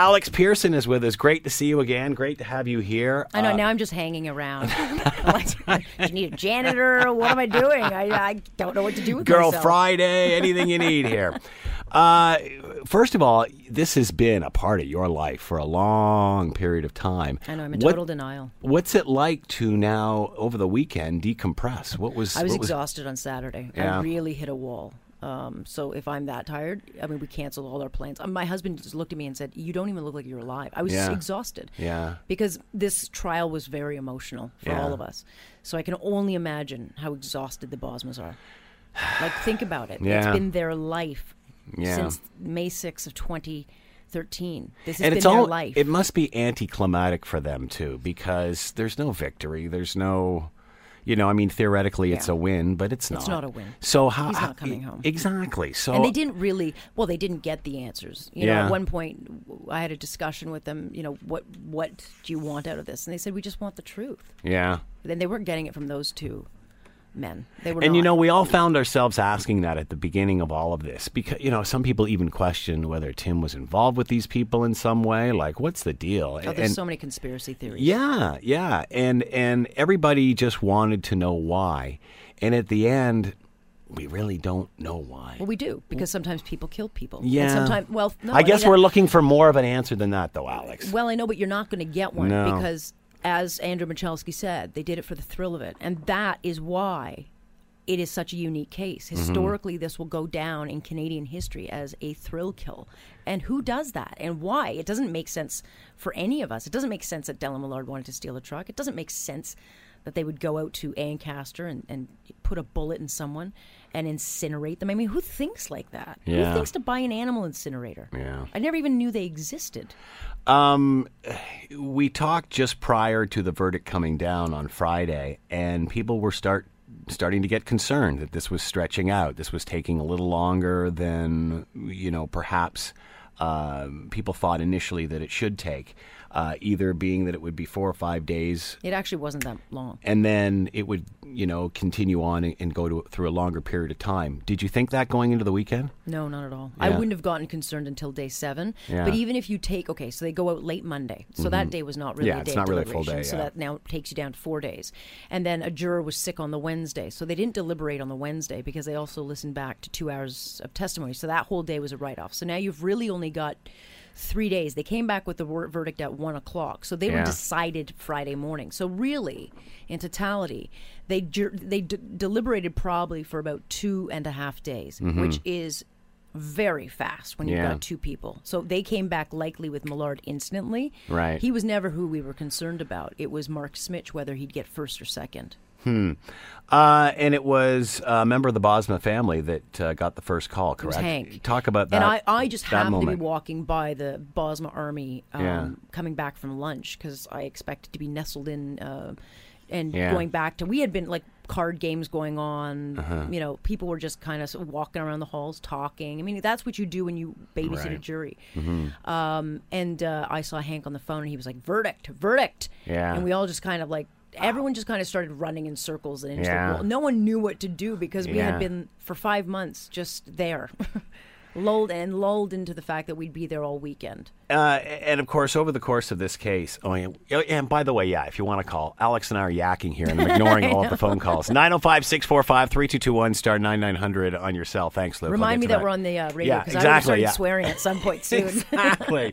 Alex Pierson is with us. Great to see you again. Great to have you here. I know. Uh, now I'm just hanging around. Like, Do you need a janitor? What am I doing? I, I don't know what to do with this. Girl myself. Friday, anything you need here. Uh, first of all, this has been a part of your life for a long period of time. I know. I'm in What- total denial. What's it like to now, over the weekend, decompress? What was? I was exhausted on Saturday. Yeah. I really hit a wall. Um, so if I'm that tired, I mean, we canceled all our plans. Um, my husband just looked at me and said, "You don't even look like you're alive." I was Yeah. exhausted. Yeah. Because this trial was very emotional for Yeah. all of us. So I can only imagine how exhausted the Bosmas are. Like, think about it. Yeah. It's been their life Yeah. since May 6th of 2013. This has and been it's their all. life. It must be anticlimactic for them too, because there's no victory. There's no. You know, I mean, theoretically, it's a win, but it's not. It's not a win. So how He's not coming home. Exactly. So and they didn't really well they didn't get the answers you know Yeah. at one point I had a discussion with them you know what what do you want out of this and they said we just want the truth Yeah. then they weren't getting it from those two men they were And you know, we all found ourselves asking that at the beginning of all of this because, you know, some people even questioned whether Tim was involved with these people in some way. Like, what's the deal? oh, there's And- so many conspiracy theories yeah, yeah. And, and everybody just wanted to know why. And at the end, we really don't know why. well we do because sometimes people kill people Yeah. and sometimes well no, I guess mean, we're that- looking for more of an answer than that, though, Alex. well i know but you're not going to get one No. because as andrew Michalski said they did it for the thrill of it and that is why it is such a unique case. Mm-hmm. Historically, this will go down in Canadian history as a thrill kill. And who does that and why? It doesn't make sense for any of us. It doesn't make sense that Dellen Millard wanted to steal a truck. It doesn't make sense that they would go out to Ancaster and, and put a bullet in someone and incinerate them. I mean, who thinks like that? Yeah. Who thinks to buy an animal incinerator? Yeah. I never even knew they existed. Um, we talked just prior to the verdict coming down on Friday, and people were start starting to get concerned that this was stretching out. This was taking a little longer than you know perhaps um, people thought initially that it should take. Uh, either being that it would be four or five days It actually wasn't that long. and then it would, you know, continue on and, and go to, through a longer period of time. Did you think that going into the weekend? No, not at all. I wouldn't have gotten concerned until day seven. Yeah. But even if you take, okay, so they go out late Monday, so that day was not really Mm-hmm. Yeah, a it's day not of really a full day, So that now takes you down to four days, and then a juror was sick on the Wednesday, so they didn't deliberate on the Wednesday because they also listened back to two hours of testimony. So that whole day was a write-off. So now you've really only got three days. They came back with the wor- verdict at one o'clock, so they Yeah. were decided Friday morning. So really, in totality, they they d- deliberated probably for about two and a half days, which is very fast when you've Mm-hmm. Yeah. got two people. So they came back likely with Millard instantly. Right. He was never who we were concerned about. It was Mark Smich whether he'd get first or second. Uh, and it was a member of the Bosma family that uh, got the first call, correct? Hank. Talk about that. And I, I just happened moment. to be walking by the Bosma Army um, Yeah. coming back from lunch because I expected to be nestled in uh, and Yeah. going back to. We had been like card games going on. Uh-huh. You know, people were just kind of walking around the halls talking. I mean, that's what you do when you babysit a Right. Mm-hmm. jury. Um, and uh, I saw Hank on the phone and he was like, verdict, verdict. Yeah. And we all just kind of like, everyone just kind of started running in circles and into Yeah. the wall. No one knew what to do because we Yeah. had been for five months just there. lulled and lulled into the fact that we'd be there all weekend. Uh, and of course, over the course of this case, oh, yeah, oh, and by the way, yeah, if you want to call, Alex and I are yakking here, and I'm ignoring all of the phone calls. 905 645 3221 star 9900 on your cell. Thanks. We'll Remind me that we're on the uh, radio Yeah, because I have exactly, started yeah. swearing at some point soon. exactly.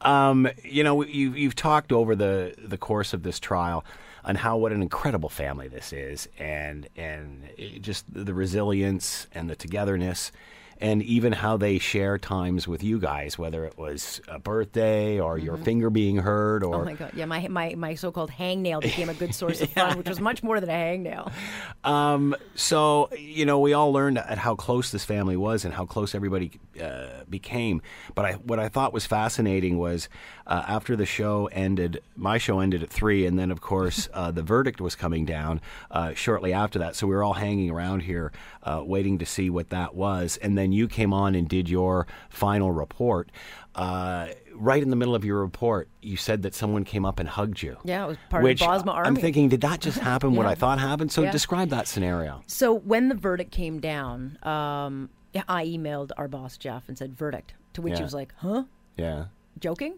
um, you know, you, you've talked over the the course of this trial on how what an incredible family this is, and and just the resilience and the togetherness. And even how they share times with you guys, whether it was a birthday or your finger being hurt, or Mm-hmm. oh my god! Yeah, my my my so-called hangnail became a good source of fun, which was much more than a hangnail. Um, so you know, we all learned at how close this family was and how close everybody uh, became. But I, what I thought was fascinating was uh, after the show ended, my show ended at three, and then of course uh, the verdict was coming down uh, shortly after that. So we were all hanging around here, uh, waiting to see what that was, and then you came on and did your final report. Uh, right in the middle of your report, you said that someone came up and hugged you. Yeah, it was part which of the Bosma I'm thinking, did that just happen? What I thought happened? So Yeah. describe that scenario. So when the verdict came down, um, I emailed our boss Jeff and said verdict, to which Yeah. he was like, "Huh." Yeah. joking?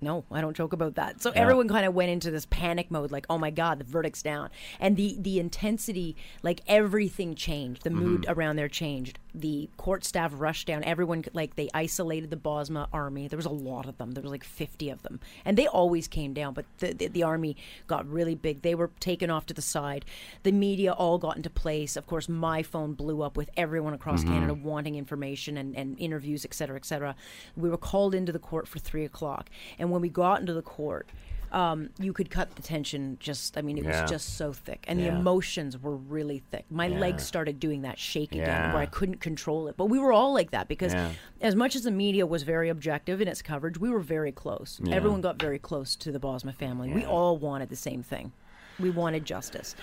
No, I don't joke about that. So everyone kind of went into this panic mode, like, "Oh my God, the verdict's down," and the the intensity, like everything changed. The mood around there changed. The court staff rushed down. Everyone, like, they isolated the Bosma army. There was a lot of them. There was like fifty of them, and they always came down. But the the, the army got really big. They were taken off to the side. The media all got into place. Of course, my phone blew up with everyone across mm-hmm. Canada wanting information and, and interviews, et cetera, et cetera. We were called into the court for three o'clock, and when we got into the court. Um, you could cut the tension just i mean it Yeah. was just so thick and the emotions were really thick my legs started doing that shake again Yeah. where i couldn't control it but we were all like that because Yeah. as much as the media was very objective in its coverage we were very close everyone got very close to the bosma family we all wanted the same thing we wanted justice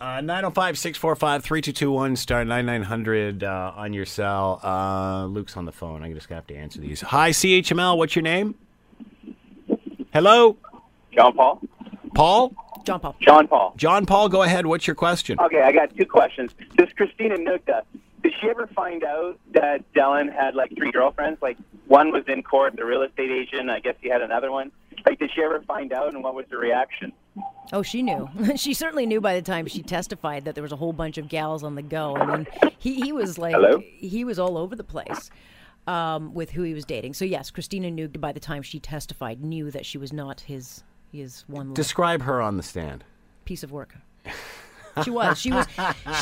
Uh, 905 645 3221 star 9900 uh, on your cell. Uh, Luke's on the phone. I just have to answer these. Hi, CHML. What's your name? Hello? John Paul. Paul? john paul John Paul. John Paul, go ahead. What's your question? Okay, I got two questions. This Christina Noudga, did she ever find out that Dylan had like three girlfriends? Like one was in court, the real estate agent. I guess he had another one. Like, did she ever find out, and what was the reaction? Oh, she knew. she certainly knew by the time she testified that there was a whole bunch of gals on the go. I mean, he, he was like, Hello? he was all over the place um, with who he was dating. So, yes, Christina Nugent, by the time she testified, knew that she was not his his one Describe her on the stand. piece of work. She was. She was.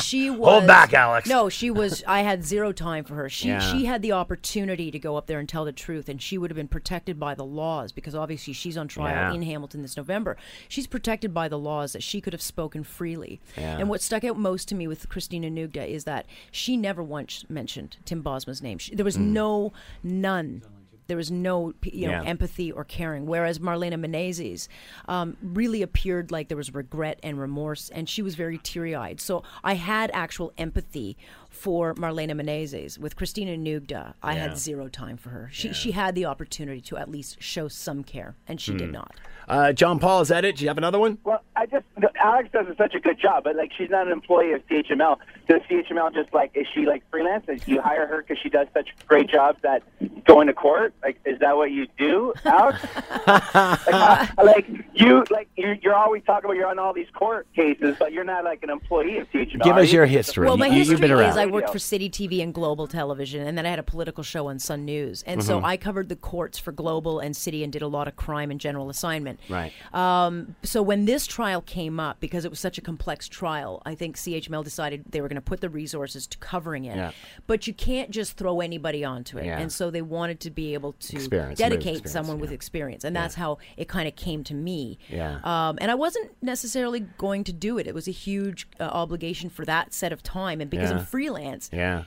She was. Hold back, Alex. No, she was. I had zero time for her. She Yeah. she had the opportunity to go up there and tell the truth, and she would have been protected by the laws because obviously she's on trial Yeah. in Hamilton this November. She's protected by the laws that she could have spoken freely. Yeah. And what stuck out most to me with Christina Noudga is that she never once mentioned Tim Bosma's name. She, there was mm. no none. There was no you know. Yeah. empathy or caring. Whereas Marlena Meneses um, really appeared like there was regret and remorse, and she was very teary eyed. So I had actual empathy for Marlena Meneses. With Christina Noudga, I Yeah. had zero time for her. She she had the opportunity to at least show some care, and she Hmm. did not. Uh, John Paul, is that it? Do you have another one? Well, I just Alex does such a good job, but like she's not an employee of CHML. Does CHML just like is she like freelance? Do you hire her because she does such great jobs that going to court? Like, is that what you do, Alex? like, like you like you, you're always talking about you're on all these court cases, but you're not like an employee of CHML. Give us you? your history. Well, my You- history You've been around. is I worked for City TV and Global Television, and then I had a political show on Sun News, and so I covered the courts for Global and City, and did a lot of crime and general assignment. Right. Um, so when this trial came up, because it was such a complex trial, I think CHML decided they were going to put the resources to covering it. Yeah. But you can't just throw anybody onto it, Yeah. and so they wanted to be able to Experience, dedicate someone with experience, and that's how it kind of came to me. Yeah. Um, and I wasn't necessarily going to do it. It was a huge uh, obligation for that set of time, and because Yeah. I'm freelance, yeah.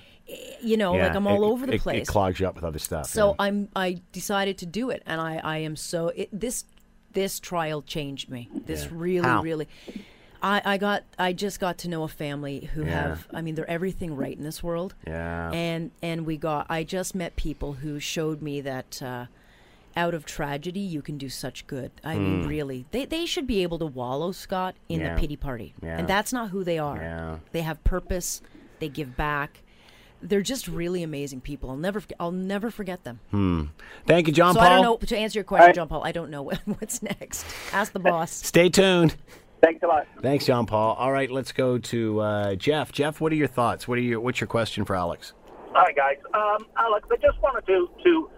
you know, yeah. like I'm all It- over the it- place. It clogs you up with other stuff. So yeah. I'm I decided to do it, and I I am so it, this this trial changed me. This Yeah. really How? really. I, I got I just got to know a family who have I mean they're everything right in this world Yeah. and and we got I just met people who showed me that uh, out of tragedy you can do such good I mean really they they should be able to wallow Scott in Hmm. Yeah. the pity party Yeah. and that's not who they are Yeah. they have purpose they give back they're just really amazing people I'll never forget- I'll never forget them Hmm. Thank you, John so Paul. I don't know to answer your question, right. John Paul. I don't know what, what's next. Ask the boss. Stay tuned. Thanks a lot. Thanks, John Paul. All right, let's go to uh, Jeff. Jeff, what are your thoughts? What are your What's your question for Alex? Hi, guys. Um, Alex, I just wanted to, to,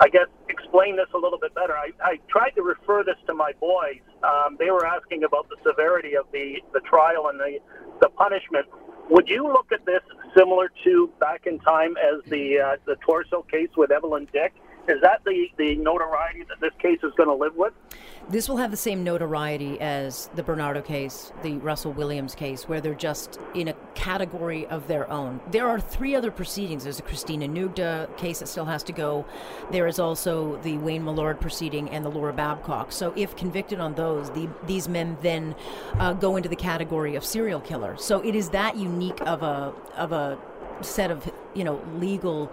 I guess, explain this a little bit better. I, I tried to refer this to my boys. Um, they were asking about the severity of the, the trial and the, the punishment. Would you look at this similar to back in time as the uh, the torso case with Evelyn Dick? Is that the, the notoriety that this case is going to live with? This will have the same notoriety as the Bernardo case, the Russell Williams case, where they're just in a category of their own. There are three other proceedings. There's a Christina Noudga case that still has to go. There is also the Wayne Millard proceeding and the Laura Babcock. So, if convicted on those, the, these men then uh, go into the category of serial killer. So, it is that unique of a of a set of you know legal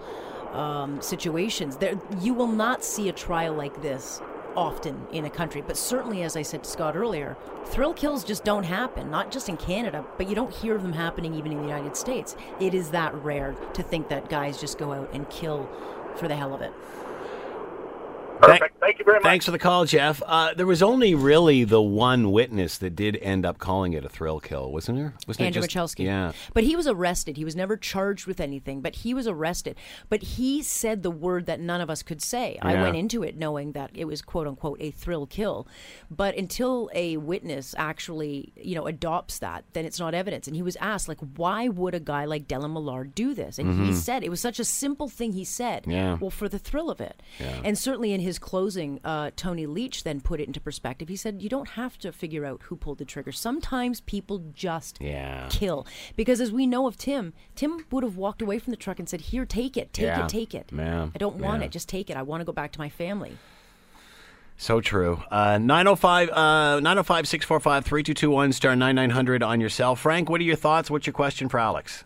um, situations. There, you will not see a trial like this often in a country, but certainly, as I said to Scott earlier, thrill kills just don't happen. Not just in Canada, but you don't hear of them happening even in the United States. It is that rare to think that guys just go out and kill for the hell of it. Perfect. Thank you very much. Thanks for the call, Jeff. Uh, there was only really the one witness that did end up calling it a thrill kill, wasn't there? Wasn't Andrew it just, Michalski. Yeah. But he was arrested. He was never charged with anything, but he was arrested. But he said the word that none of us could say. I went into it knowing that it was quote unquote a thrill kill. But until a witness actually, you know, adopts that, then it's not evidence. And he was asked, like, why would a guy like Dellen Millard do this? And he said it was such a simple thing he said. Mm-hmm. Yeah. Well, for the thrill of it. Yeah. And certainly in his closing, uh, Tony Leitch then put it into perspective. He said, You don't have to figure out who pulled the trigger. Sometimes people just Yeah. kill. Because as we know of Tim, Tim would have walked away from the truck and said, Here, take it, take Yeah. it, take it. Yeah. I don't want it, just take it. I want to go back to my family. So true. Uh, 905 uh, 905 645 3221 star 9900 on your cell. Frank, what are your thoughts? What's your question for Alex?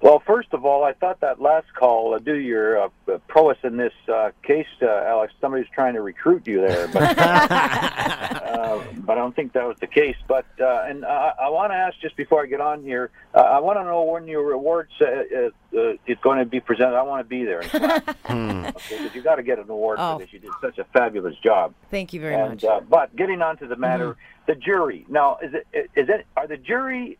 Well, first of all, I thought that last call, uh, due to your uh, prowess in this uh, case, uh, Alex, somebody's trying to recruit you there, but, uh, but I don't think that was the case. But and uh, I, I want to ask just before I get on here, uh, I want to know when your awards uh, uh, uh, is going to be presented. I want to be there. okay, because you got to get an award Oh. for this. You did such a fabulous job. Thank you very And much. uh, but getting on to the matter, the jury. Now, is it is it are the jury,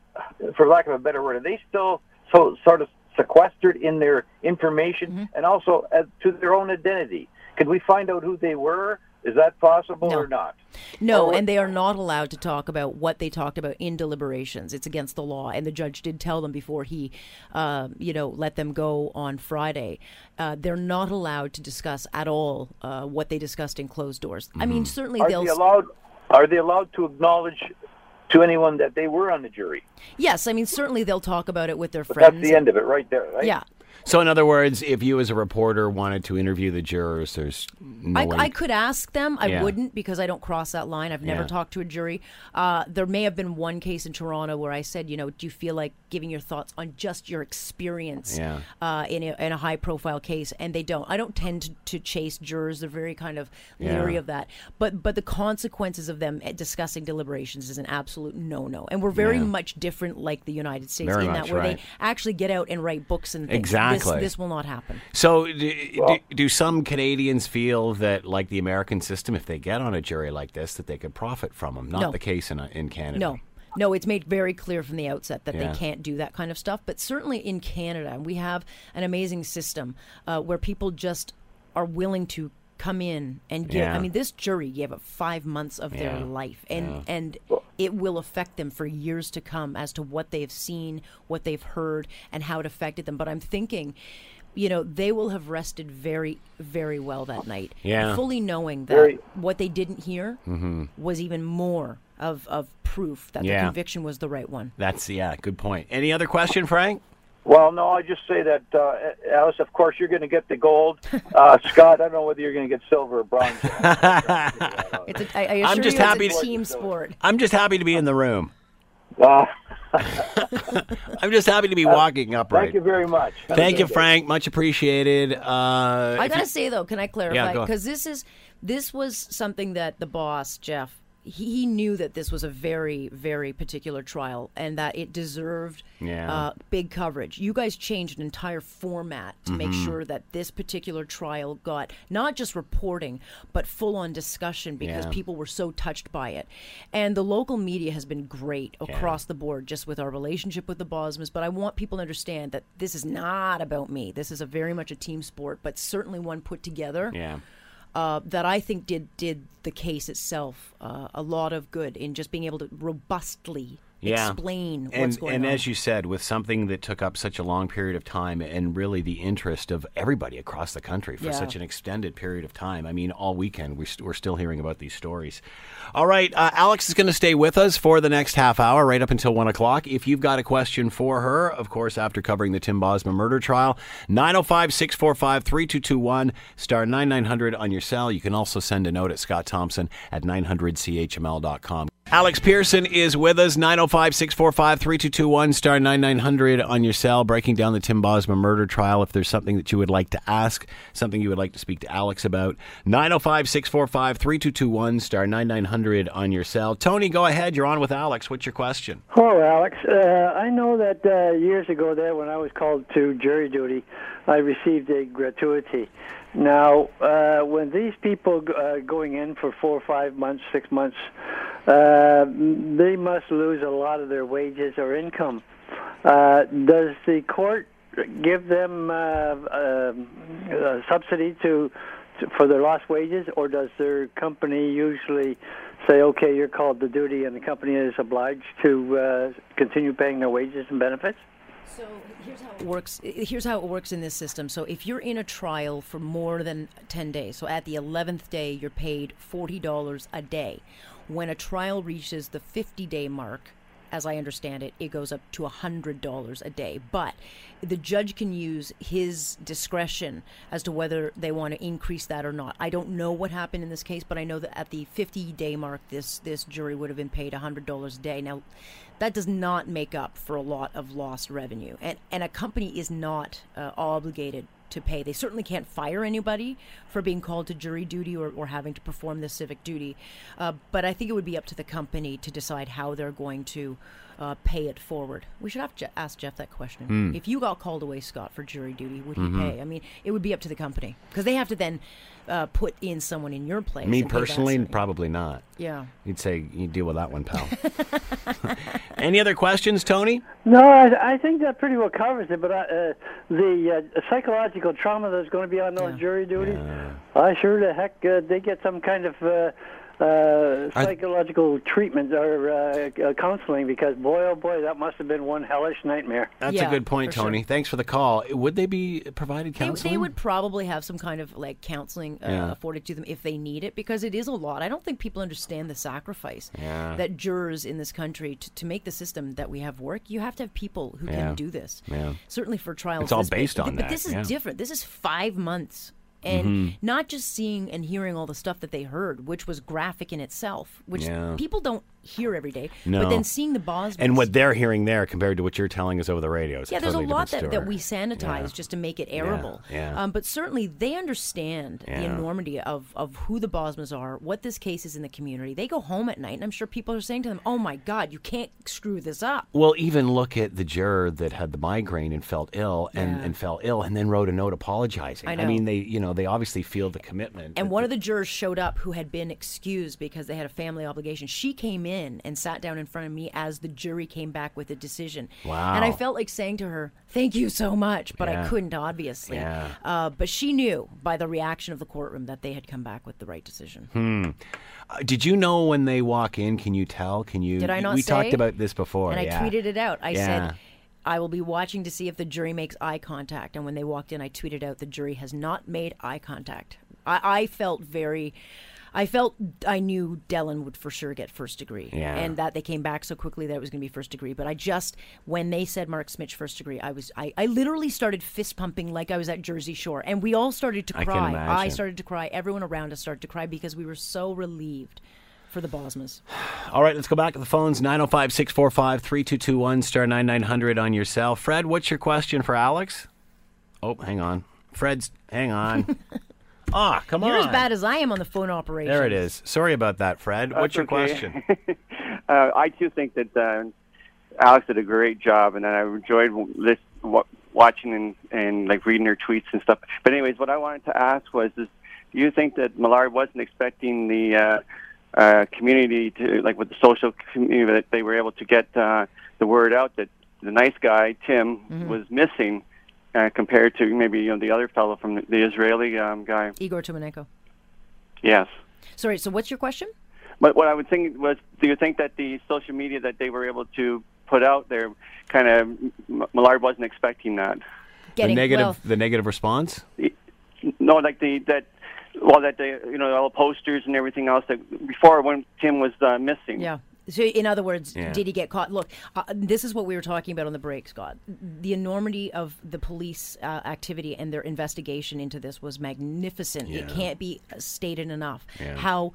for lack of a better word, are they still so sort of sequestered in their information and also as to their own identity? Can we find out who they were? Is that possible No. or not? No, Or- and they are not allowed to talk about what they talked about in deliberations. It's against the law, and the judge did tell them before he, uh, you know, let them go on Friday. Uh, they're not allowed to discuss at all uh, what they discussed in closed doors. I mean, certainly Are they'll. they allowed? Are they allowed to acknowledge to anyone that they were on the jury? yes, I mean, certainly they'll talk about it with their But friends. that's the end of it, right there. Right? Yeah. So, in other words, if you as a reporter wanted to interview the jurors, there's no I, way. I could ask them. I Yeah. wouldn't because I don't cross that line. I've never Yeah. talked to a jury. Uh, there may have been one case in Toronto where I said, you know, do you feel like giving your thoughts on just your experience Yeah. uh, in, a, in a high profile case? And they don't. I don't tend to, to chase jurors. They're very kind of leery Yeah. of that. But but the consequences of them discussing deliberations is an absolute no no. And we're very Yeah. much different like the United States Very in much, that where right. they actually get out and write books and things. Exactly. This, this will not happen. So, do, do, do some Canadians feel that, like the American system, if they get on a jury like this, that they could profit from them? Not No. the case in, uh, in Canada. No. No, it's made very clear from the outset that Yeah. they can't do that kind of stuff. But certainly in Canada, we have an amazing system uh, where people just are willing to come in and give. Yeah. I mean, this jury gave up five months of their life, and and it will affect them for years to come as to what they've seen, what they've heard, and how it affected them. But I'm thinking. You know, they will have rested very, very well that night. Yeah. Fully knowing that Very- what they didn't hear mm-hmm. was even more of, of proof that Yeah. the conviction was the right one. That's, yeah, good point. Any other question, Frank? Well, no, I just say that, uh, Alice. Of course, you're going to get the gold. Uh, Scott, I don't know whether you're going to get silver or bronze. It's a, I, I assure just you happy it's a to- team sport. I'm just happy to be in the room. Uh, I'm just happy to be walking upright. thank you very much. Have Thank you, day. Frank. Much appreciated. Uh, I gotta you- say though, can I clarify? go. Because this is this was something that the boss Jeff he, he knew that this was a very very particular trial and that it deserved Yeah. uh, big coverage. You guys changed an entire format to make Mm-hmm. sure that this particular trial got not just reporting but full on discussion because Yeah. people were so touched by it. And the local media has been great across the board just with our relationship with the Bosmas. But I want people to understand that this is not about me. This is a very much a team sport, but certainly one put together yeah. Uh, that I think did did the case itself uh, a lot of good in just being able to robustly Yeah. explain and, what's going and on. as you said, with something that took up such a long period of time and really the interest of everybody across the country for Yeah. such an extended period of time. I mean, all weekend we st- we're still hearing about these stories. All right, uh, Alex is going to stay with us for the next half hour, right up until one o'clock. If you've got a question for her, of course, after covering the Tim Bosma murder trial, 905 645 3221, star 9900 on your cell. You can also send a note at Scott Thompson at 900chml.com. Alex Pierson is with us, 905 645 3221, star 9900 on your cell, breaking down the Tim Bosma murder trial. If there's something that you would like to ask, something you would like to speak to Alex about, 905 645 3221, star 9900 on your cell. Tony, go ahead. You're on with Alex. What's your question? Hello, Alex. Uh, I know that uh, years ago there, when I was called to jury duty, I received a gratuity. Now, uh, when these people uh, going in for four five months, six months, uh, they must lose a lot of their wages or income. Uh, does the court give them uh, um, a subsidy to, to for their lost wages, or does their company usually say, "Okay, you're called to duty," and the company is obliged to uh, continue paying their wages and benefits? So here's how it works. Here's how it works in this system. So if you're in a trial for more than 10 days, so at the 11th day, you're paid $40 a day. When a trial reaches the 50 day mark, as I understand it, it goes up to $100 a day. But the judge can use his discretion as to whether they want to increase that or not. I don't know what happened in this case, but I know that at the 50 day mark, this, this jury would have been paid $100 a day. Now, that does not make up for a lot of lost revenue. And, and a company is not uh, obligated to pay. They certainly can't fire anybody for being called to jury duty or, or having to perform this civic duty. Uh, but I think it would be up to the company to decide how they're going to uh, pay it forward. We should have to ask Jeff that question. Hmm. If you got called away, Scott, for jury duty, would he Mm-hmm. pay? I mean, it would be up to the company because they have to then uh, put in someone in your place. Me and pay that personally, probably not. Yeah. You'd say you deal with that one, pal. Any other questions, Tony? No, I, I think that pretty well covers it. But I, uh, the uh, psychological trauma that's going to be on those Yeah. jury duties, I sure the heck uh, they get some kind of uh, psychological treatment or uh, uh, counseling because boy, oh boy, that must have been one hellish nightmare. That's Yeah, a good point, for sure. Tony. Thanks for the call. Would they be provided counseling? they would probably have some kind of like counseling uh, Yeah. afforded to them if they need it because it is a lot. I don't think people understand the sacrifice Yeah. that jurors in this country to, to make the system that we have work. You have to have people who Yeah. can do this. Yeah. Certainly for trials, It's all this big. based on but that, this is yeah. different. This is five months. And Mm-hmm. not just seeing and hearing all the stuff that they heard, which was graphic in itself, which Yeah. people don't hear every day. No. But then seeing the Bosmans. and what they're hearing there compared to what you're telling us over the radio is Yeah, a there's totally a lot that, that we sanitize Yeah. just to make it airable. yeah. Um, but certainly they understand Yeah. the enormity of, of who the Bosmas are, what this case is in the community. They go home at night, and I'm sure people are saying to them, oh my God, you can't screw this up. Well, even look at the juror that had the migraine and felt ill and, Yeah. and fell ill and then wrote a note apologizing. I know. I mean, they you know they obviously feel the commitment. And one of the jurors showed up who had been excused because they had a family obligation. She came in and sat down in front of me as the jury came back with a decision. Wow. And I felt like saying to her, "Thank you so much," but Yeah. I couldn't obviously. Yeah. Uh, but she knew by the reaction of the courtroom that they had come back with the right decision. Uh, did you know when they walk in? Can you tell? Can you? Did I not We say? talked about this before. And I tweeted it out. I Yeah. said, I will be watching to see if the jury makes eye contact. And when they walked in, I tweeted out, the jury has not made eye contact. I, I felt very. I felt I knew Dellen would for sure get first degree, Yeah. and that they came back so quickly that it was going to be first degree. But I just, when they said Mark Smith first degree, I was, I, I literally started fist pumping like I was at Jersey Shore, and we all started to I cry. imagine. started to cry. Everyone around us started to cry because we were so relieved for the Bosmas. All right, let's go back to the phones 905 645 3221 star 9900 on your cell. Fred, what's your question for Alex? Oh, hang on. Fred's, hang on. Ah, come on. You're as bad as I am on the phone operation. There it is. Sorry about that, Fred. What's your okay. question? uh, I too think that uh, Alex did a great job, and I enjoyed this wa- watching and, and like reading her tweets and stuff. But anyways, what I wanted to ask was, is do you think that Millard wasn't expecting the uh, uh, community to like with the social community that they were able to get uh, the word out that the nice guy Tim was missing? Uh, compared to maybe you know the other fellow from the, the Israeli um, guy, Igor Tumanenko. yes. Sorry, so what's your question? But what I would think was, do you think that the social media that they were able to put out there, kind of, M- Millard wasn't expecting that? the negative well, the negative response? No, like the that, well, that they, you know, all the posters and everything else that before when Tim was uh, missing. yeah. So, in other words, Yeah. did he get caught? Look, uh, this is what we were talking about on the break, Scott. The enormity of the police uh, activity and their investigation into this was magnificent. It can't be stated enough Yeah. how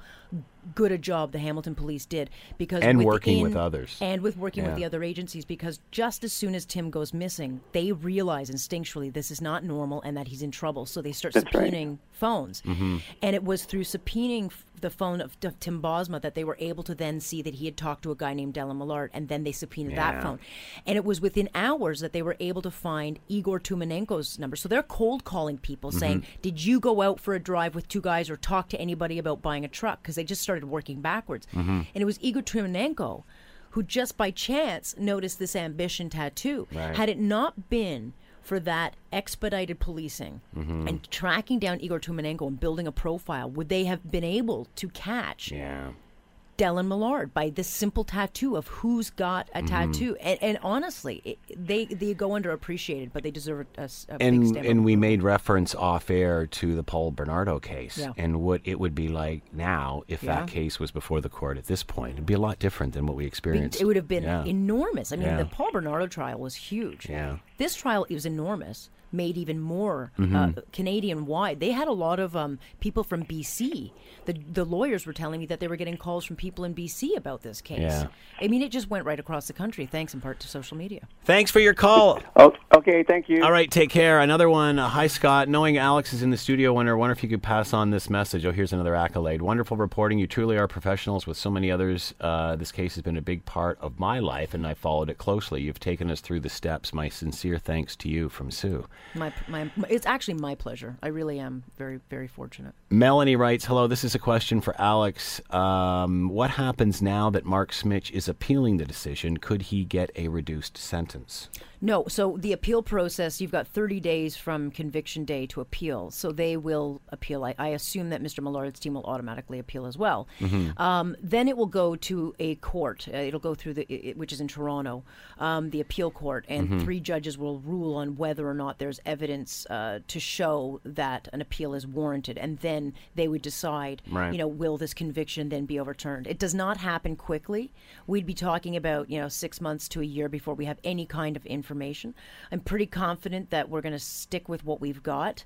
good a job the Hamilton police did because And within- working with others. and with working Yeah. with the other agencies because just as soon as Tim goes missing, they realize instinctually this is not normal and that he's in trouble. So they start That's right. subpoenaing phones. Mm-hmm. And it was through subpoenaing the phone of, of Tim Bosma that they were able to then see that he had talked to a guy named Dellen Millard, and then they subpoenaed Yeah. that phone. And it was within hours that they were able to find Igor Tumanenko's number. So they're cold calling people saying, Mm-hmm. Did you go out for a drive with two guys or talk to anybody about buying a truck? Because they just started working backwards. Mm-hmm. And it was Igor Tumanenko who just by chance noticed this ambition tattoo. Right. Had it not been for that expedited policing Mm-hmm. and tracking down Igor Tumanenko and building a profile, would they have been able to catch Yeah. Dellen Millard by this simple tattoo of who's got Mm-hmm. a tattoo? And, and honestly, it, they they go underappreciated, but they deserve a, a big and and we made reference off air to the Paul Bernardo case Yeah. and what it would be like now if Yeah. that case was before the court at this point. It'd be a lot different than what we experienced. It would have been Yeah. enormous. I mean, the Paul Bernardo trial was huge. Yeah. This trial was enormous, made even more Mm-hmm. uh, Canadian wide. They had a lot of um, people from BC. The the lawyers were telling me that they were getting calls from people in BC about this case. Yeah. I mean, it just went right across the country, thanks in part to social media. Thanks for your call. Oh, okay. Thank you. All right, take care. Another one. Uh, hi, Scott. Knowing Alex is in the studio, I wonder, wonder if you could pass on this message. Oh, here's another accolade. Wonderful reporting. You truly are professionals with so many others. Uh, this case has been a big part of my life, and I followed it closely. You've taken us through the steps. My sincere thanks to you from Sue. My, my, it's actually my pleasure. I really am very, very fortunate. Melanie writes, "Hello, this is a question for Alex. Um, what happens now that Mark Smich is appealing the decision? Could he get a reduced sentence?" No, so the appeal process, you've got 30 days from conviction day to appeal. So they will appeal. I, I assume that Mr. Millard's team will automatically appeal as well. Um, then it will go to a court. Uh, it'll go through the, i- i- which is in Toronto, um, the appeal court, and three judges will rule on whether or not there's evidence uh, to show that an appeal is warranted. And then they would decide, Right. you know, will this conviction then be overturned? It does not happen quickly. We'd be talking about, you know, six months to a year before we have any kind of information. I'm pretty confident that we're going to stick with what we've got.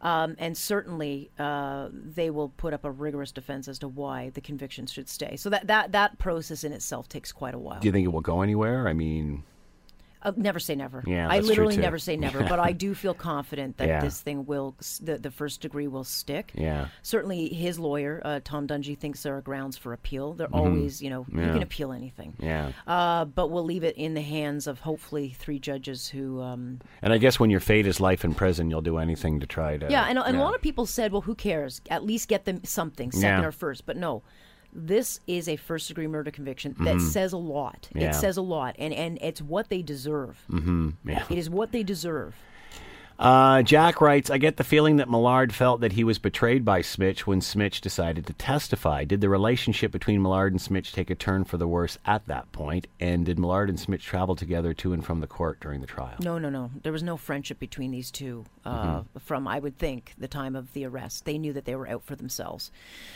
Um, and certainly, uh, they will put up a rigorous defense as to why the conviction should stay. So that, that, that process in itself takes quite a while. Do you think it will go anywhere? I mean, Uh, never say never. Yeah, I literally never say never, but I do feel confident that Yeah. this thing will, the, the first degree will stick. Yeah. Certainly, his lawyer, uh, Tom Dungey, thinks there are grounds for appeal. They're always, you know, you Mm-hmm. Can appeal anything. yeah. Uh, but we'll leave it in the hands of hopefully three judges who. Um, And I guess when your fate is life in prison, you'll do anything to try to. yeah, and, and yeah. a lot of people said, well, who cares? At least get them something, second Yeah. or first. But no, this is a first degree murder conviction that says a lot. Mm-hmm. Yeah. It says a lot, and, and it's what they deserve. Mm-hmm. Yeah. It is what they deserve. Uh, Jack writes, I get the feeling that Millard felt that he was betrayed by Smich when Smich decided to testify. Did the relationship between Millard and Smich take a turn for the worse at that point? And did Millard and Smich travel together to and from the court during the trial? No, no, no. There was no friendship between these two uh, Mm-hmm. from, I would think, the time of the arrest. They knew that they were out for themselves.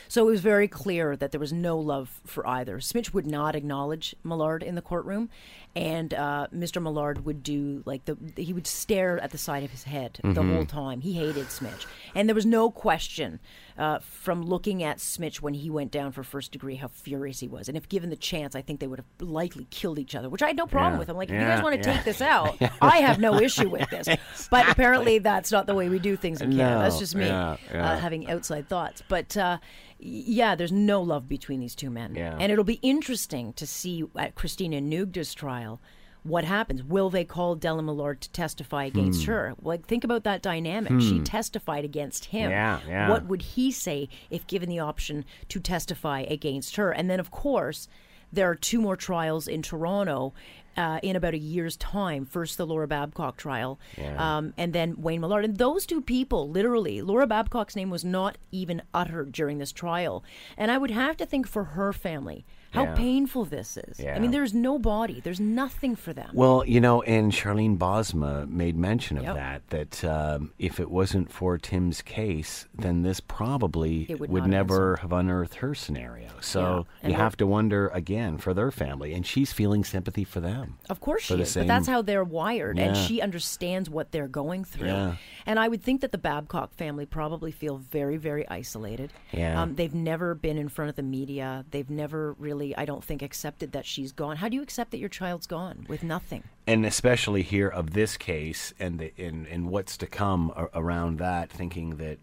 So it was very clear that there was no love for either. Smich would not acknowledge Millard in the courtroom, and uh, Mr. Millard would do like the he would stare at the side of his head the Mm-hmm. whole time. He hated Smich, and there was no question uh, from looking at Smich when he went down for first degree how furious he was. And if given the chance, I think they would have likely killed each other, which I had no problem Yeah. with. I'm like, if you guys want to yeah. take this out, I have no issue with this. But apparently, that's not the way we do things in Canada. That's just me yeah, yeah. Uh, having outside thoughts. But uh, yeah, there's no love between these two men. Yeah. And it'll be interesting to see at Christina Noudga's trial what happens. Will they call Dellen Millard to testify against Hmm. her? Like, think about that dynamic. She testified against him. Yeah, yeah. What would he say if given the option to testify against her? And then, of course, there are two more trials in Toronto uh, in about a year's time. First, the Laura Babcock trial, Yeah. um, and then Wayne Millard. And those two people, literally, Laura Babcock's name was not even uttered during this trial. And I would have to think for her family how Yeah. painful this is. I mean, there's no body, there's nothing for them. Well, you know, and Sharlene Bosma made mention of Yep. that, that um, if it wasn't for Tim's case, then this probably would would, never have unearthed her scenario. So Yeah, you have to wonder again for their family. And she's feeling sympathy for them. Of course she is, but that's how they're wired, and she understands what they're going through. Yeah. And I would think that the Babcock family probably feel very, very isolated. Yeah. Um, they've never been in front of the media. They've never really, I don't think, accepted that she's gone. How do you accept that your child's gone with nothing? and especially here of this case and the, and, and what's to come around that, thinking that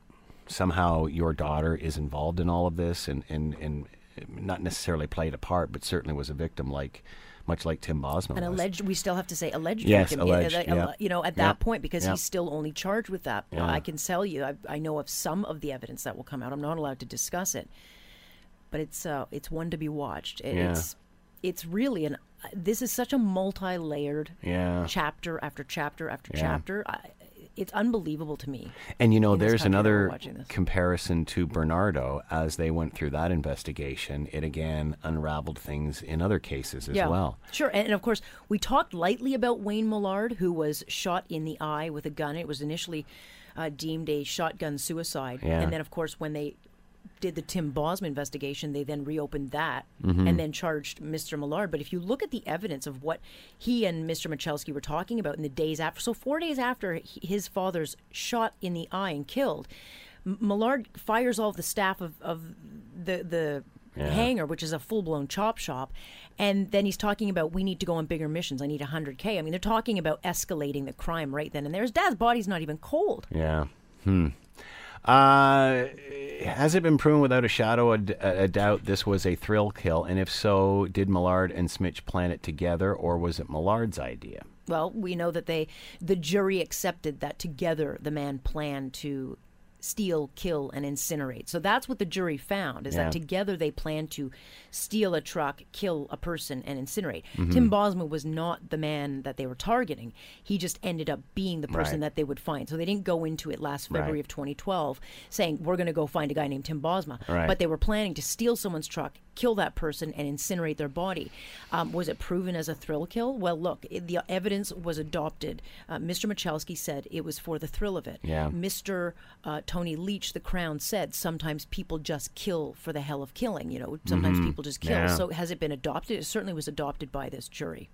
somehow your daughter is involved in all of this and, and, and not necessarily played a part, but certainly was a victim, like much like Tim Bosma An was. alleged, we still have to say alleged Yes, victim. alleged, uh, yeah. You know, at Yeah. that point, because Yeah. he's still only charged with that. Yeah. I can tell you, I, I know of some of the evidence that will come out. I'm not allowed to discuss it, but it's uh, it's one to be watched. It- Yeah. It's it's really an. This is such a multi-layered Yeah. chapter after chapter after Yeah. chapter. I, it's unbelievable to me. And you know, there's country that we're another comparison to Bernardo as they went through that investigation. It again unraveled things in other cases as well. Sure, and, and of course, we talked lightly about Wayne Millard, who was shot in the eye with a gun. It was initially uh, deemed a shotgun suicide, Yeah. and then, of course, when they did the Tim Bosma investigation, they then reopened that Mm-hmm. and then charged Mr. Millard. But if you look at the evidence of what he and Mr. Michalski were talking about in the days after, so four days after his father's shot in the eye and killed, Millard fires all the staff of, of the the Yeah. hangar, which is a full blown chop shop, and then he's talking about we need to go on bigger missions. I need hundred k. I mean, they're talking about escalating the crime right then and there. His dad's body's not even cold. Yeah. Hmm. Uh, has it been proven without a shadow of d- a doubt this was a thrill kill? And if so, did Millard and Smich plan it together, or was it Millard's idea? Well, we know that they, the jury accepted that together the man planned to steal, kill, and incinerate. So that's what the jury found is Yeah. that together they planned to steal a truck, kill a person, and incinerate. Mm-hmm. Tim Bosma was not the man that they were targeting. He just ended up being the person Right. that they would find. So they didn't go into it last February Right. of 2012 saying we're going to go find a guy named Tim Bosma, Right. but they were planning to steal someone's truck, kill that person, and incinerate their body. Um, was it proven as a thrill kill? Well, look, it, the evidence was adopted. Uh, Mr. Michalski said it was for the thrill of it. Yeah. Mr. Uh, Tony Leitch, the Crown, said sometimes people just kill for the hell of killing. You know, sometimes people just kill. Mm-hmm. Yeah. So has it been adopted? It certainly was adopted by this jury.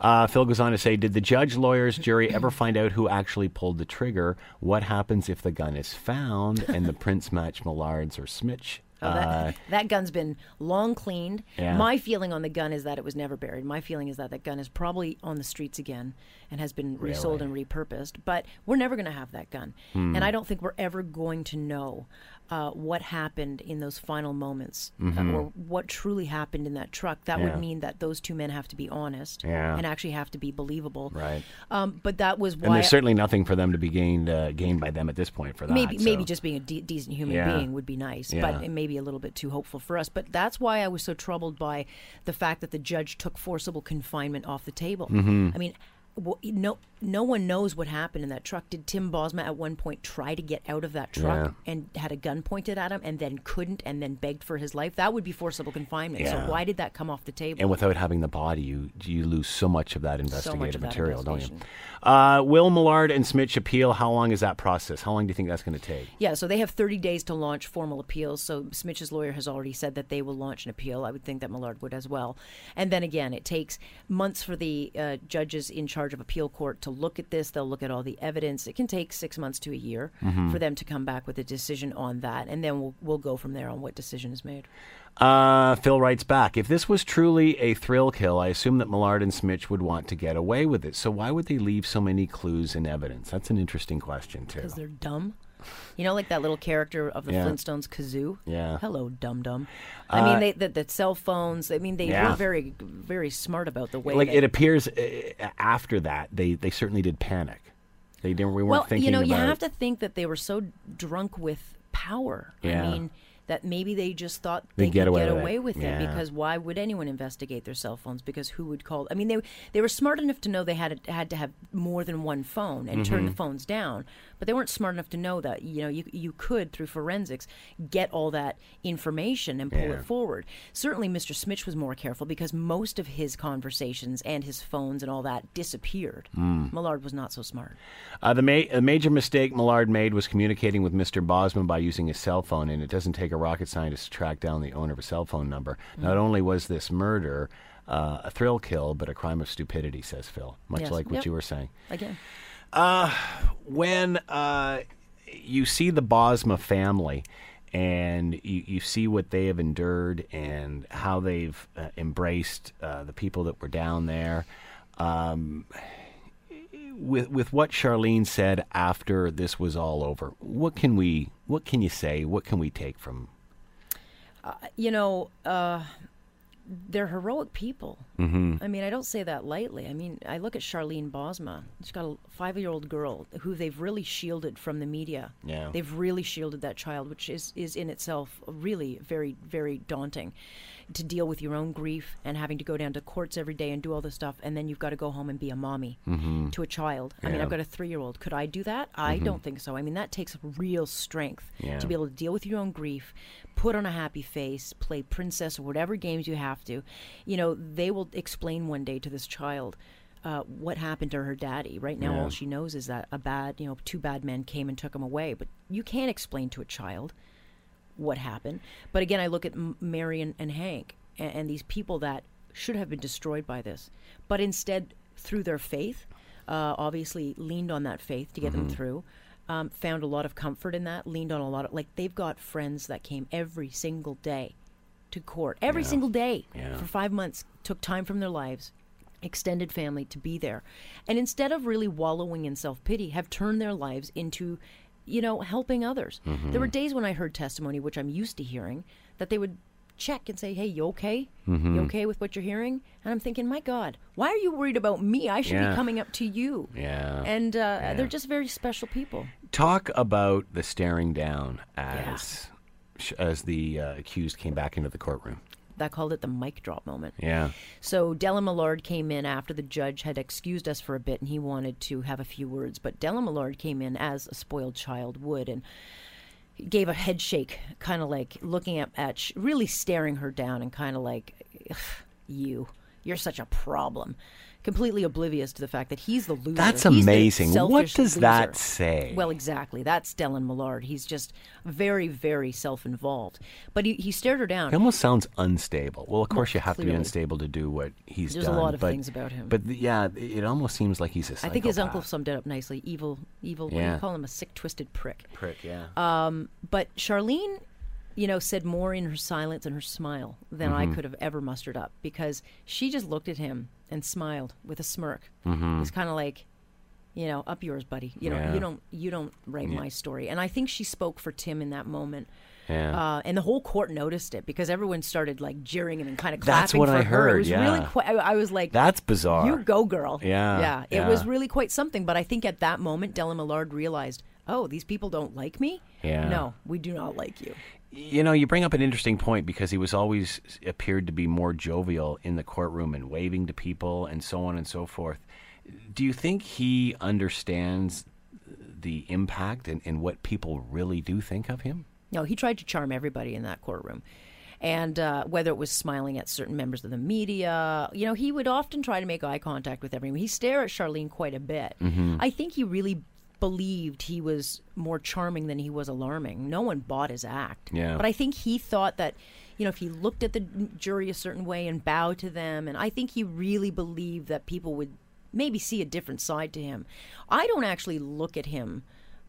Uh, Phil goes on to say, did the judge, lawyers, jury ever find out who actually pulled the trigger? What happens if the gun is found and the prints match Millard's or Smich? Oh, that, that gun's been long cleaned. Yeah. My feeling on the gun is that it was never buried. My feeling is that that gun is probably on the streets again and has been resold and repurposed. But we're never going to have that gun. Hmm. And I don't think we're ever going to know uh, what happened in those final moments uh, Mm-hmm. or what truly happened in that truck. That Yeah. would mean that those two men have to be honest Yeah. and actually have to be believable. Right. Um, but that was why. and there's certainly nothing for them to be gained uh, gained by them at this point for that. maybe so- maybe just being a de- decent human Yeah. being would be nice but it may be a little bit too hopeful for us but that's why i was so troubled by the fact that the judge took forcible confinement off the table Mm-hmm. i mean w- no no one knows what happened in that truck did tim bosma at one point try to get out of that truck and had a gun pointed at him and then couldn't and then begged for his life that would be forcible confinement Yeah. so why did that come off the table And without having the body, you you lose so much of that investigative much of that material, don't you? Uh, will Millard and Smich appeal? How long is that process? How long do you think that's going to take? Yeah, so they have 30 days to launch formal appeals. So Smich's lawyer has already said that they will launch an appeal. I would think that Millard would as well. And then again, it takes months for the uh, judges in charge of appeal court to look at this. They'll look at all the evidence. It can take six months to a year for them to come back with a decision on that, and then we'll we'll go from there on what decision is made. Uh, Phil writes back If this was truly a thrill kill, I assume that Millard and Smich would want to get away with it. So why would they leave so many clues and evidence? That's an interesting question, too. Because they're dumb. You know, like that little character of the Yeah. Flintstones, Gazoo. Yeah. Hello, dum dum. I Uh, mean, they the, the cell phones. I mean, they Yeah. were very very smart about the way. Like that- it appears uh, after that, they, they certainly did panic. They didn't. We weren't well, thinking you know, you have to think that they were so drunk with power. Yeah. I mean, that maybe they just thought They'd they get could away get with it. away with Yeah. it because why would anyone investigate their cell phones? Because who would call? I mean, they they were smart enough to know they had had to have more than one phone and turn the Mm-hmm. phones down, but they weren't smart enough to know that you know you you could through forensics get all that information and pull Yeah. it forward. Certainly, Mr. Smich was more careful because most of his conversations and his phones and all that disappeared. Mm. Millard was not so smart. Uh, the ma- a major mistake Millard made was communicating with Mr. Bosman by using his cell phone, and it doesn't take a rocket scientist to track down the owner of a cell phone number. Not only was this murder, uh, a thrill kill, but a crime of stupidity, says Phil. Much Yes. like what Yep. you were saying. Again. when uh, you see the Bosma family and you, you see what they have endured and how they've uh, embraced uh, the people that were down there, um, with with what Sharlene said after this was all over, what can we what can you say? What can we take from? you know, uh, they're heroic people. Mm-hmm. I mean, I don't say that lightly. I mean, I look at Sharlene Bosma. She's got a five-year-old girl who they've really shielded from the media. Yeah. They've really shielded that child, which is, is in itself really very, very daunting to deal with your own grief and having to go down to courts every day and do all this stuff. And then you've got to go home and be a mommy to a child. I mean, Mm-hmm. Yeah. Mm-hmm. I've got a three-year-old. Could I do that? I don't think so. I mean, that takes real strength Yeah. to be able to deal with your own grief, put on a happy face, play princess or whatever games you have to. You know, they will explain one day to this child uh, what happened to her daddy. Right now, Yeah. all she knows is that a bad, you know, two bad men came and took him away. But you can't explain to a child what happened. But again, I look at Mary and, and Hank and, and these people that should have been destroyed by this, but instead, through their faith, uh, obviously leaned on that faith to get them through. Um, found a lot of comfort in that. Leaned on a lot of like they've got friends that came every single day to court every single day Yeah. for five months. Took time from their lives, extended family to be there, and instead of really wallowing in self pity, have turned their lives into, you know, helping others. There were days when I heard testimony, which I'm used to hearing, that they would check and say, "Hey, you okay? You okay with what you're hearing?" And I'm thinking, "My God, why are you worried about me? I should Yeah. be coming up to you." Yeah. And uh, they're just very special people. Talk about the staring down as as the uh, accused came back into the courtroom. That called it the mic drop moment. Yeah. So Dellen Millard came in after the judge had excused us for a bit, and he wanted to have a few words. But Dellen Millard came in as a spoiled child would, and gave a head shake, kind of like looking at, at sh- really staring her down, and kind of like, "You, you're such a problem." Completely oblivious to the fact that he's the loser. That's He's amazing. What does that say? Well, exactly. That's Dellen Millard. He's just very, very self-involved. But he, he stared her down. He almost sounds unstable. Well, of course, you have to be unstable to do what he's done. There's a lot of but, things about him. But yeah, it almost seems like he's a I psychopath. think his uncle summed it up nicely. Evil, evil. What do you call him? A sick, twisted prick. prick. Yeah. Um, but Sharlene, you know, said more in her silence and her smile than I Mm-hmm. could have ever mustered up because she just looked at him and smiled with a smirk. Mm-hmm. It's kind of like, you know, up yours, buddy. You know, Yeah. you don't, you don't write my story. And I think she spoke for Tim in that moment. yeah. Uh, and the whole court noticed it because everyone started like jeering him and kind of clapping That's what for I her. heard, It was really yeah. quite. I, I was like, That's bizarre. you go, girl. Yeah, Yeah. It yeah. was really quite something. But I think at that moment, Dellen Millard realized, oh, these people don't like me. Yeah. No, we do not like you. You know, you bring up an interesting point because he was always appeared to be more jovial in the courtroom and waving to people and so on and so forth. Do you think he understands the impact and, and what people really do think of him? No, he tried to charm everybody in that courtroom. And uh, whether it was smiling at certain members of the media, you know, he would often try to make eye contact with everyone. He stared at Sharlene quite a bit. Mm-hmm. I think he really believed he was more charming than he was alarming. No one bought his act. Yeah. But I think he thought that, you know, if he looked at the jury a certain way and bowed to them, and I think he really believed that people would maybe see a different side to him. I don't actually look at him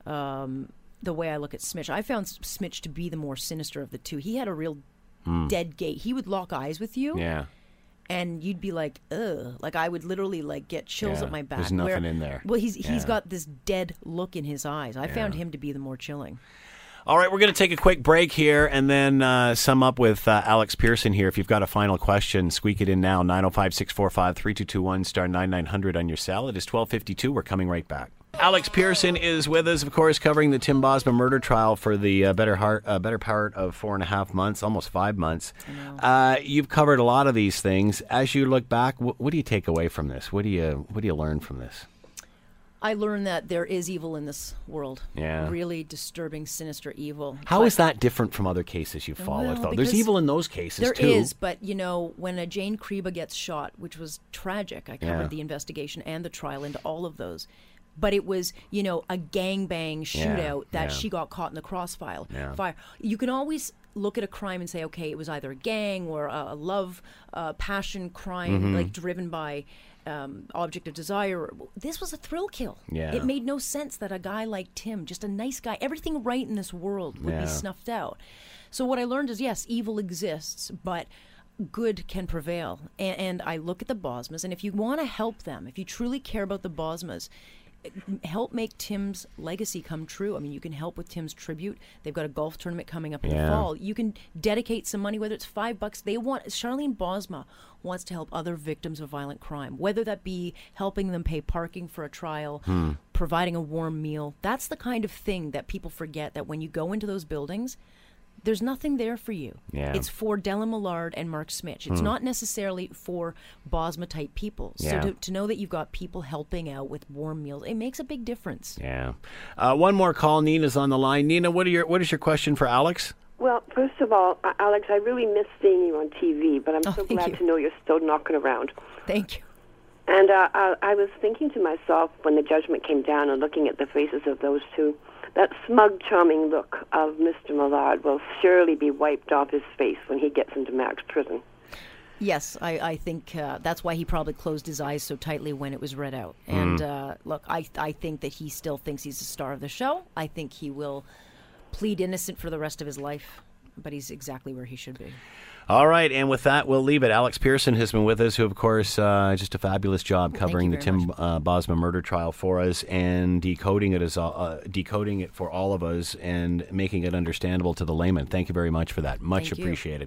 um, the way I look at Smich. I found Smich to be the more sinister of the two. He had a real dead gate. He would lock eyes with you. Yeah. And you'd be like, "Ugh!" Like I would literally like get chills Yeah, up my back. there's nothing in there. Well, he's Yeah. he's got this dead look in his eyes. I found him to be the more chilling. All right, we're going to take a quick break here and then uh, sum up with uh, Alex Pierson here. If you've got a final question, squeak it in now 905 645 3221 star 9900 on your cell. It is 1252. We're coming right back. Alex Pierson is with us, of course, covering the Tim Bosma murder trial for the uh, better heart, uh, better part of four and a half months, almost five months. Uh, you've covered a lot of these things. As you look back, wh- what do you take away from this? What do you What do you learn from this? I learned that there is evil in this world. Yeah. Really disturbing, sinister evil. How But- is that different from other cases you've followed, Well, though? There's evil in those cases There too. is, but you know, when a Jane Creba gets shot, which was tragic, I covered Yeah. the investigation and the trial into all of those. But it was, you know, a gangbang Yeah, shootout that yeah. she got caught in the crossfire. Yeah. Fire. You can always look at a crime and say, okay, it was either a gang or a, a love, uh, passion crime, Mm-hmm. like driven by um, object of desire. This was a thrill kill. Yeah. It made no sense that a guy like Tim, just a nice guy, everything right in this world would Yeah. be snuffed out. So what I learned is, yes, evil exists, but good can prevail. And, and I look at the Bosmas, and if you want to help them, if you truly care about the Bosmas, help make Tim's legacy come true. I mean, you can help with Tim's tribute. They've got a golf tournament coming up in Yeah. the fall. You can dedicate some money, whether it's five bucks. They want Sharlene Bosma wants to help other victims of violent crime, whether that be helping them pay parking for a trial, Hmm. providing a warm meal. That's the kind of thing that people forget. That when you go into those buildings. There's nothing there for you. Yeah. Hmm. It's for Dellen Millard and Mark Smich. It's not necessarily for Bosma type people. So Yeah. to, to know that you've got people helping out with warm meals, it makes a big difference. Yeah. Uh, one more call. Nina's on the line. Nina, what are your what is your question for Alex? Well, first of all, uh, Alex, I really miss seeing you on TV, but I'm Oh, so glad you. to know you're still knocking around. Thank you. And uh, I, I was thinking to myself when the judgment came down and looking at the faces of those two, that smug, charming look of Mr. Millard will surely be wiped off his face when he gets into Max prison. Yes, I, I think uh, that's why he probably closed his eyes so tightly when it was read out. And uh, look, I, I think that he still thinks he's the star of the show. I think he will plead innocent for the rest of his life, but he's exactly where he should be. All right, and with that, we'll leave it. Alex Pierson has been with us, who, of course, uh, just a fabulous job covering the Tim uh, Bosma murder trial for us and decoding it as all- uh, decoding it for all of us and making it understandable to the layman. Thank you very much for that. Much Thank you. appreciated.